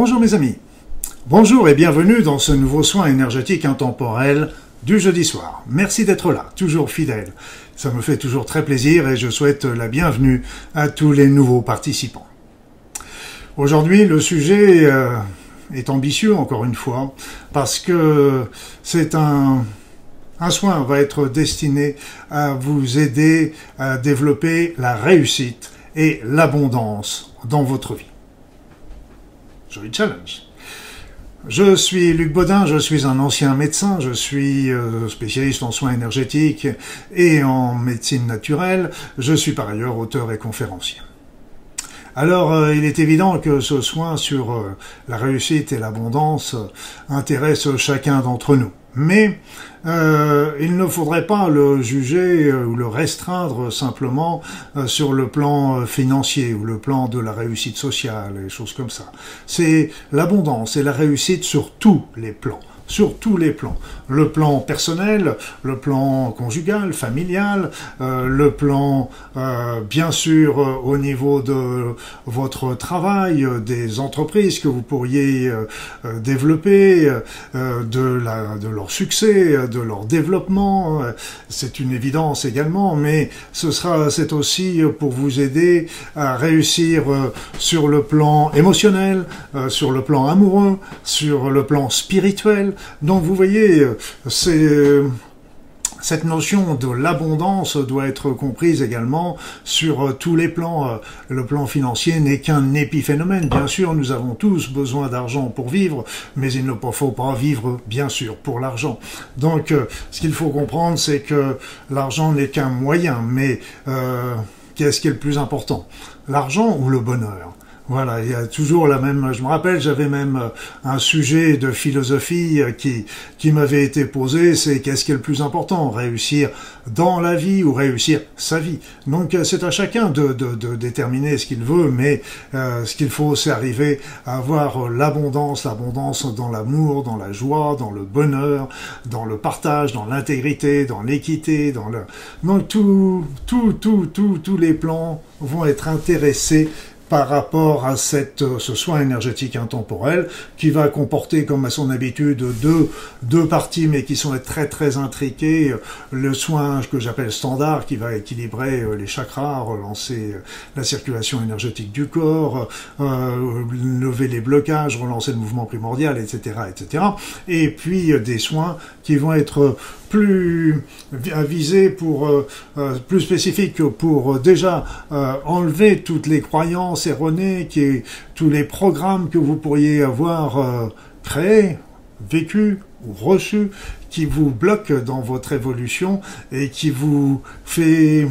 Bonjour mes amis. Bonjour et bienvenue dans ce nouveau soin énergétique intemporel du jeudi soir. Merci d'être là, toujours fidèle. Ça me fait toujours très plaisir et je souhaite la bienvenue à tous les nouveaux participants. Aujourd'hui, le sujet euh, est ambitieux encore une fois parce que c'est un un soin va être destiné à vous aider à développer la réussite et l'abondance dans votre vie. Je suis Luc Baudin, je suis un ancien médecin, je suis euh, spécialiste en soins énergétiques et en médecine naturelle. Je suis par ailleurs auteur et conférencier. Alors, euh, il est évident que ce soin sur euh, la réussite et l'abondance intéresse chacun d'entre nous. Mais euh, il ne faudrait pas le juger ou le restreindre simplement sur le plan financier ou le plan de la réussite sociale et choses comme ça. C'est l'abondance et la réussite sur tous les plans sur tous les plans. Le plan personnel, le plan conjugal, familial, euh, le plan euh, bien sûr euh, au niveau de votre travail, des entreprises que vous pourriez développer, de, la, de leur succès, de leur développement. C'est une évidence également, mais ce sera c'est aussi pour vous aider à réussir sur le plan émotionnel, sur le plan amoureux, sur le plan spirituel, donc vous voyez, c'est cette notion de l'abondance doit être comprise également sur tous les plans. Le plan financier n'est qu'un épiphénomène. Bien sûr, nous avons tous besoin d'argent pour vivre, mais il ne faut pas vivre, bien sûr, pour l'argent. Donc, ce qu'il faut comprendre, c'est que l'argent n'est qu'un moyen, mais euh, qu'est-ce qui est le plus important? L'argent ou le bonheur? Voilà, il y a toujours la même. Je me rappelle, j'avais même euh, un sujet de philosophie euh, qui qui m'avait été posé. C'est qu'est-ce qui est le plus important, réussir dans la vie ou réussir sa vie. Donc euh, c'est à chacun de, de, de déterminer ce qu'il veut, mais ce qu'il faut, c'est arriver à avoir l'abondance, l'abondance dans l'amour, dans la joie, dans le bonheur, dans le partage, dans l'intégrité, dans l'équité, dans le. Donc tout, tout, tout, tout, tous les plans vont être intéressés par rapport à cette, euh, ce soin énergétique intemporel qui va comporter comme à son habitude deux, deux parties mais qui sont très très intriquées. Le soin que j'appelle standard qui va équilibrer euh, les chakras, relancer euh, la circulation énergétique du corps, lever les blocages, relancer le mouvement primordial, etc., etc. Et puis des soins qui vont être plus visés pour plus spécifiques pour déjà enlever toutes les croyances erronées, qui tous les programmes que vous pourriez avoir euh, créés, vécus ou reçus, qui vous bloquent dans votre évolution et qui vous fait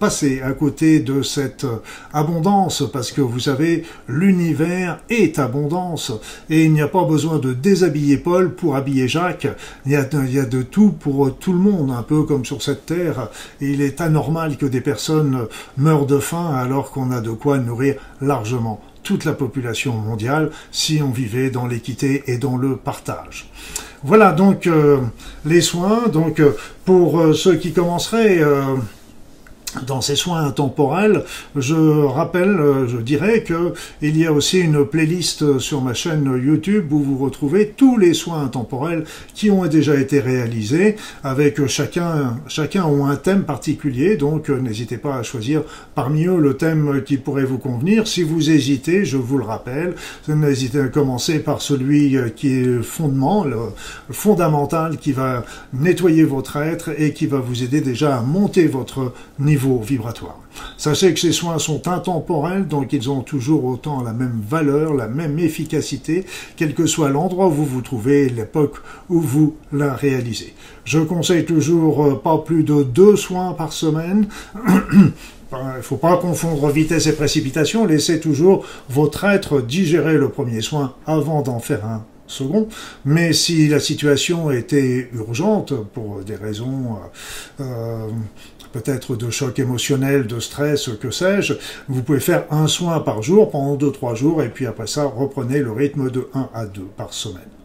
passer à côté de cette abondance parce que vous savez, l'univers est abondance et il n'y a pas besoin de déshabiller Paul pour habiller Jacques. Il y, a, il y a de tout pour tout le monde, un peu comme sur cette terre. Il est anormal que des personnes meurent de faim alors qu'on a de quoi nourrir largement toute la population mondiale si on vivait dans l'équité et dans le partage. Voilà donc euh, les soins. Donc euh, pour euh, ceux qui commenceraient dans ces soins intemporels, je rappelle, euh, je dirais que il y a aussi une playlist sur ma chaîne YouTube où vous retrouvez tous les soins intemporels qui ont déjà été réalisés avec chacun, chacun ont un thème particulier, donc euh, n'hésitez pas à choisir parmi eux le thème qui pourrait vous convenir. Si vous hésitez, je vous le rappelle, n'hésitez à commencer par celui euh, qui est fondement, fondamental qui va nettoyer votre être et qui va vous aider déjà à monter votre niveau vibratoire. Sachez que ces soins sont intemporels, donc ils ont toujours autant la même valeur, la même efficacité, quel que soit l'endroit où vous vous trouvez, l'époque où vous la réalisez. Je conseille toujours euh, pas plus de deux soins par semaine. Il ne faut pas confondre vitesse et précipitation, laissez toujours votre être digérer le premier soin avant d'en faire un second. Mais si la situation était urgente pour des raisons euh, euh peut-être de choc émotionnel, de stress, que sais-je, vous pouvez faire un soin par jour pendant 2-3 jours et puis après ça, reprenez le rythme de 1 à 2 par semaine.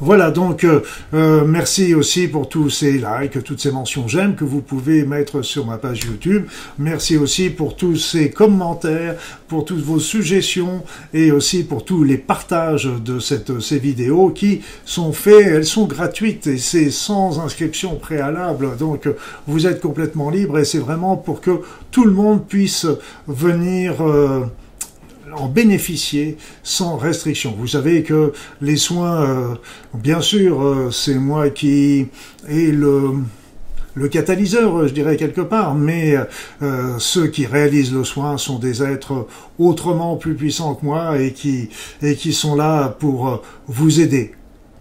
Voilà, donc euh, euh, merci aussi pour tous ces likes, toutes ces mentions j'aime que vous pouvez mettre sur ma page YouTube. Merci aussi pour tous ces commentaires, pour toutes vos suggestions et aussi pour tous les partages de cette, ces vidéos qui sont faits, elles sont gratuites et c'est sans inscription préalable. Donc vous êtes complètement libre et c'est vraiment pour que tout le monde puisse venir... Euh, en bénéficier sans restriction. Vous savez que les soins, euh, bien sûr, euh, c'est moi qui ai le, le catalyseur, je dirais quelque part, mais euh, ceux qui réalisent le soin sont des êtres autrement plus puissants que moi et qui, et qui sont là pour vous aider,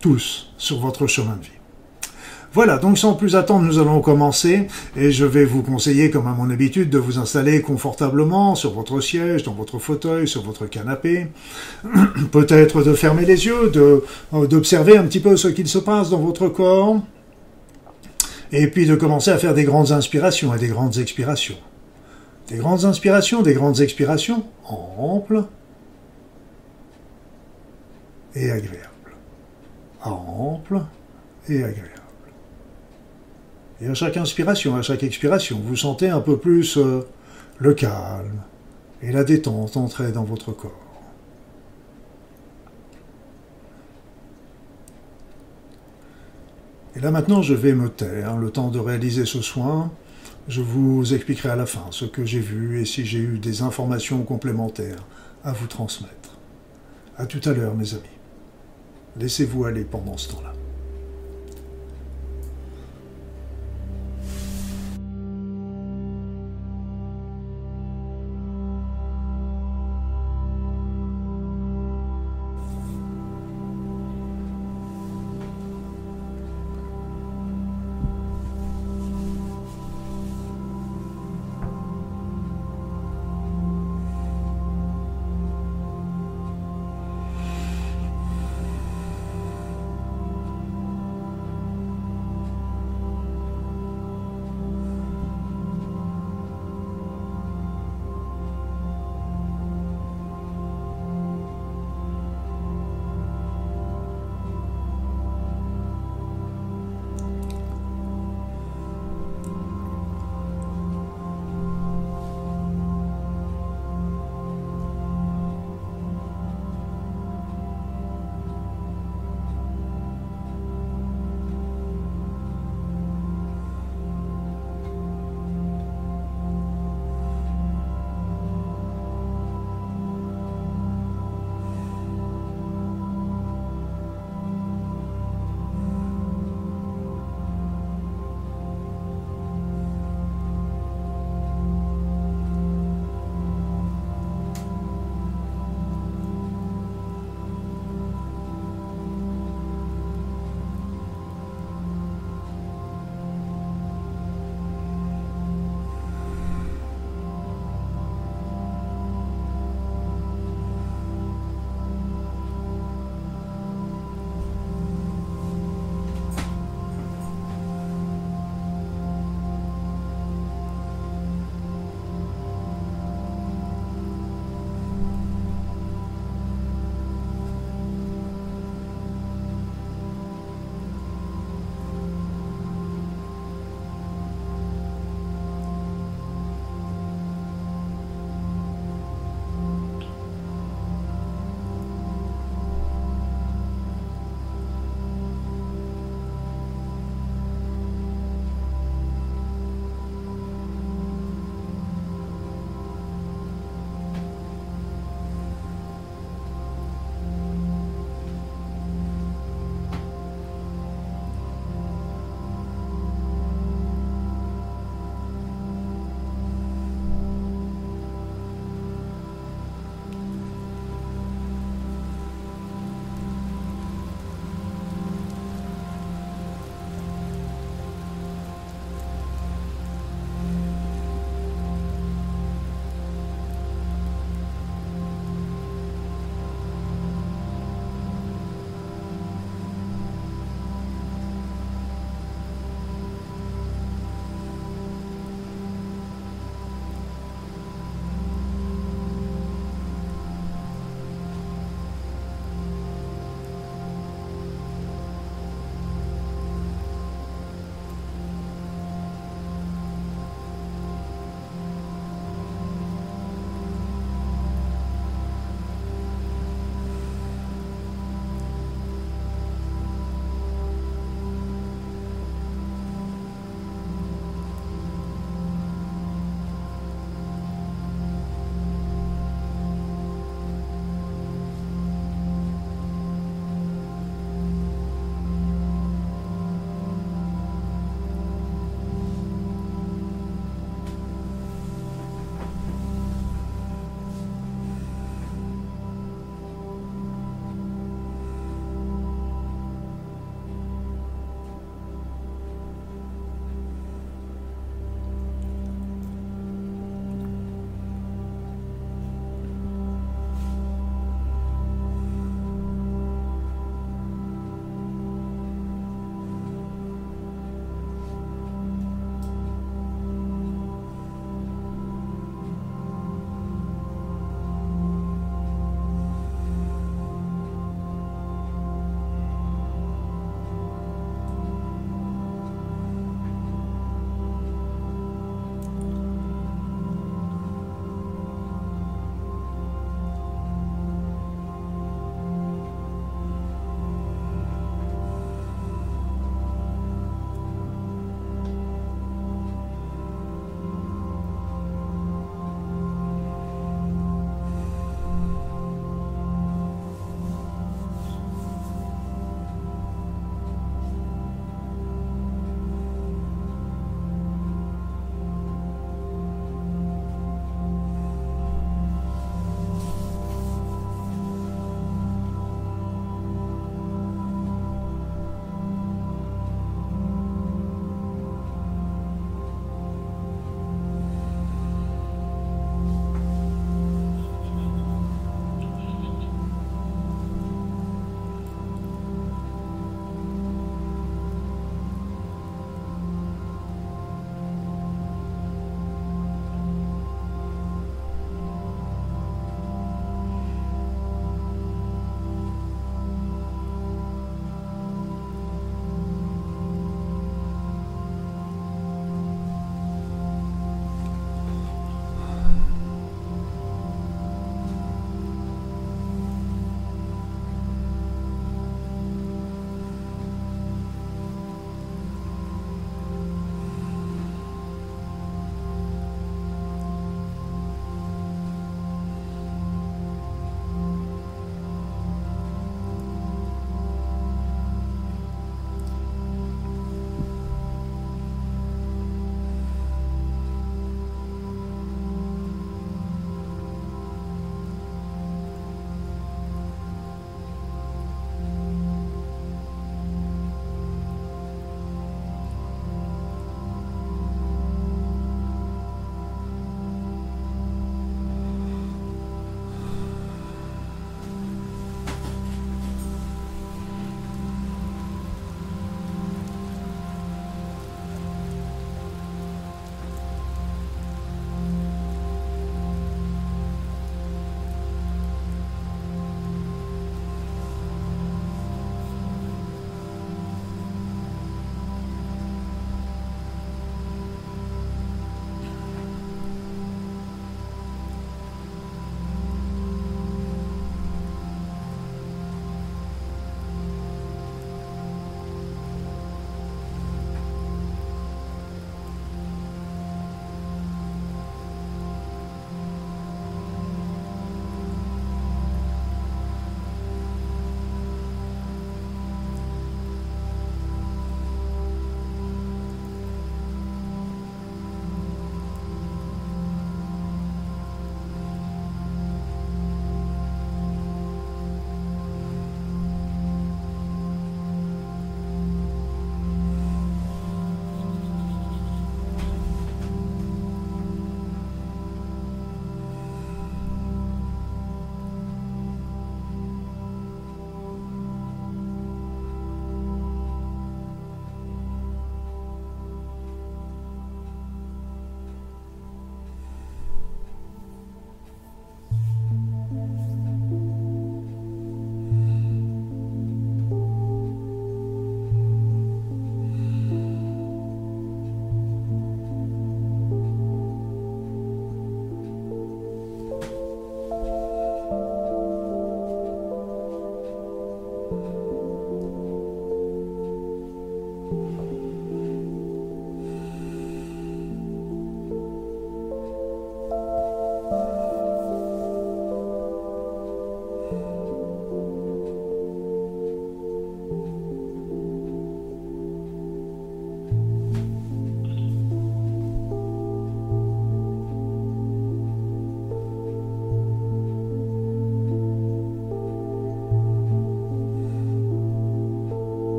tous, sur votre chemin de vie. Voilà, donc sans plus attendre, nous allons commencer et je vais vous conseiller, comme à mon habitude, de vous installer confortablement sur votre siège, dans votre fauteuil, sur votre canapé. Peut-être de fermer les yeux, euh, d'observer un petit peu ce qu'il se passe dans votre corps et puis de commencer à faire des grandes inspirations et des grandes expirations. Des grandes inspirations, des grandes expirations, amples et agréables. Amples et agréables. Et à chaque inspiration, à chaque expiration, vous sentez un peu plus euh, le calme et la détente entrer dans votre corps. Et là maintenant, je vais me taire, le temps de réaliser ce soin. Je vous expliquerai à la fin ce que j'ai vu et si j'ai eu des informations complémentaires à vous transmettre. À tout à l'heure, mes amis. Laissez-vous aller pendant ce temps-là.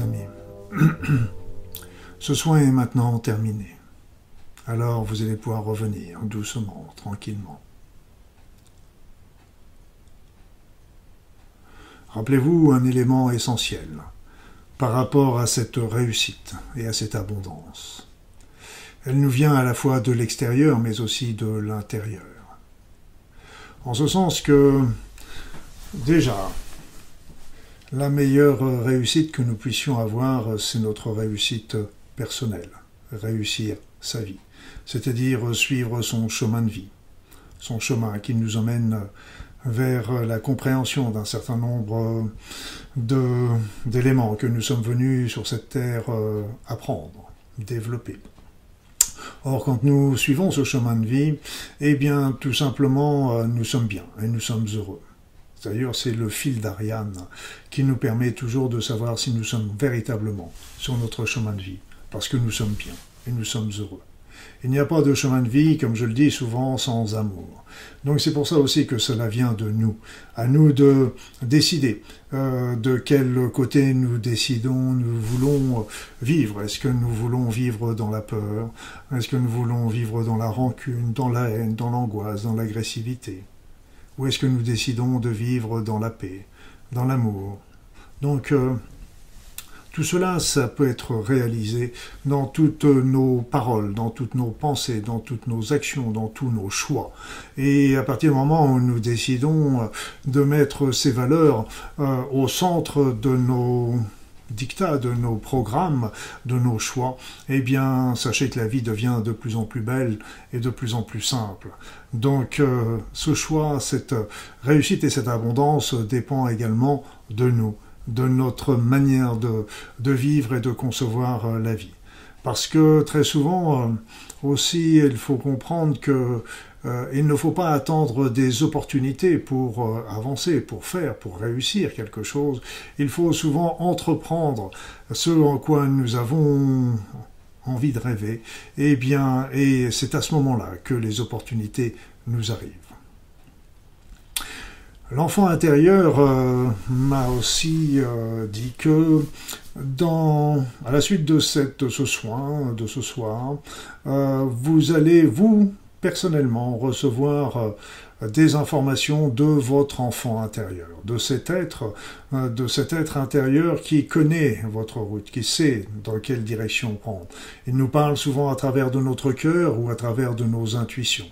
Amis. Ce soin est maintenant terminé. Alors vous allez pouvoir revenir doucement, tranquillement. Rappelez-vous un élément essentiel par rapport à cette réussite et à cette abondance. Elle nous vient à la fois de l'extérieur mais aussi de l'intérieur. En ce sens que déjà, la meilleure réussite que nous puissions avoir, c'est notre réussite personnelle, réussir sa vie, c'est-à-dire suivre son chemin de vie, son chemin qui nous emmène vers la compréhension d'un certain nombre d'éléments que nous sommes venus sur cette terre euh, apprendre, développer. Or, quand nous suivons ce chemin de vie, eh bien, tout simplement, euh, nous sommes bien et nous sommes heureux. D'ailleurs, c'est le fil d'Ariane qui nous permet toujours de savoir si nous sommes véritablement sur notre chemin de vie, parce que nous sommes bien et nous sommes heureux. Il n'y a pas de chemin de vie, comme je le dis souvent, sans amour. Donc c'est pour ça aussi que cela vient de nous. À nous de décider euh, de quel côté nous décidons, nous voulons vivre. Est-ce que nous voulons vivre dans la peur? Est-ce que nous voulons vivre dans la rancune, dans la haine, dans l'angoisse, dans l'agressivité? Ou est-ce que nous décidons de vivre dans la paix, dans l'amour? Donc euh, tout cela, ça peut être réalisé dans toutes nos paroles, dans toutes nos pensées, dans toutes nos actions, dans tous nos choix. Et à partir du moment où nous décidons de mettre ces valeurs euh, au centre de nos dictats, de nos programmes, de nos choix, eh bien, sachez que la vie devient de plus en plus belle et de plus en plus simple. Donc, euh, ce choix, cette réussite et cette abondance dépend également de nous de notre manière de, de vivre et de concevoir euh, la vie. Parce que très souvent euh, aussi, il faut comprendre que euh, il ne faut pas attendre des opportunités pour avancer, pour faire, pour réussir quelque chose. Il faut souvent entreprendre ce en quoi nous avons envie de rêver. Et eh bien, et c'est à ce moment-là que les opportunités nous arrivent. L'enfant intérieur euh, m'a aussi euh, dit que à la suite de, cette, ce soin de ce soir, euh, vous allez, vous, personnellement, recevoir des informations de votre enfant intérieur, de cet être, de cet être intérieur qui connaît votre route, qui sait dans quelle direction prendre. Il nous parle souvent à travers de notre cœur ou à travers de nos intuitions.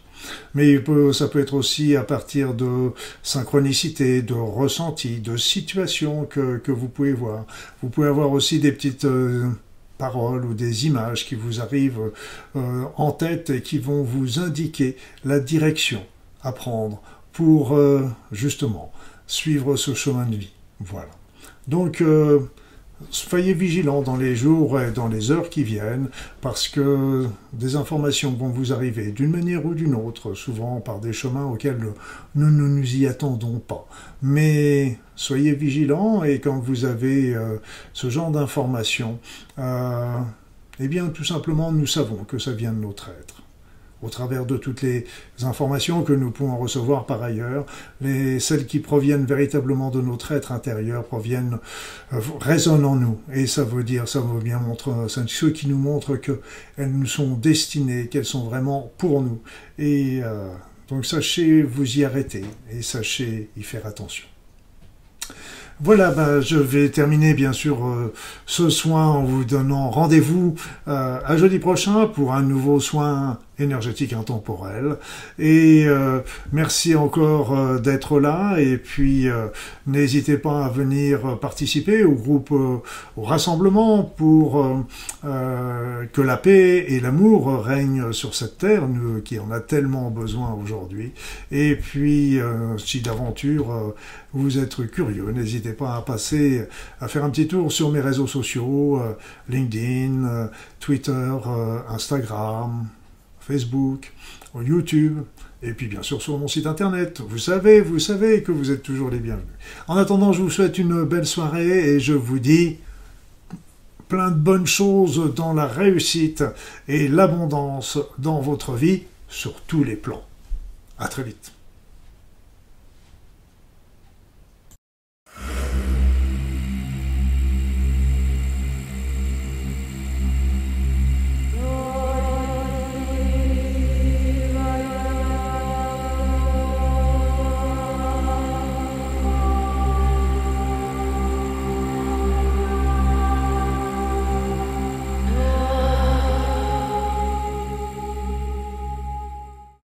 Mais ça peut être aussi à partir de synchronicité, de ressenti, de situations que, que vous pouvez voir. Vous pouvez avoir aussi des petites euh, paroles ou des images qui vous arrivent euh, en tête et qui vont vous indiquer la direction à prendre pour euh, justement suivre ce chemin de vie. Voilà. Donc, soyez vigilants dans les jours et dans les heures qui viennent, parce que des informations vont vous arriver d'une manière ou d'une autre, souvent par des chemins auxquels nous ne nous y attendons pas. Mais soyez vigilants et quand vous avez euh, ce genre d'informations, euh, eh bien tout simplement nous savons que ça vient de notre être au travers de toutes les informations que nous pouvons recevoir par ailleurs, les, celles qui proviennent véritablement de notre être intérieur proviennent, euh, résonnent en nous. Et ça veut dire, ça veut bien montrer, c'est ceux qui nous montrent qu'elles nous sont destinées, qu'elles sont vraiment pour nous. Et euh, donc sachez vous y arrêter et sachez y faire attention. Voilà, ben, je vais terminer bien sûr euh, ce soin en vous donnant rendez-vous euh, à jeudi prochain pour un nouveau soin énergétique intemporel. Et euh, merci encore euh, d'être là. Et puis euh, n'hésitez pas à venir participer au groupe, au rassemblement pour que la paix et l'amour règnent sur cette terre, qui en a tellement besoin aujourd'hui. Et puis, si d'aventure vous êtes curieux, n'hésitez pas à passer, à faire un petit tour sur mes réseaux sociaux, LinkedIn, Twitter, Instagram. Facebook, YouTube, et puis bien sûr sur mon site internet. Vous savez, vous savez que vous êtes toujours les bienvenus. En attendant, je vous souhaite une belle soirée et je vous dis plein de bonnes choses dans la réussite et l'abondance dans votre vie sur tous les plans. À très vite.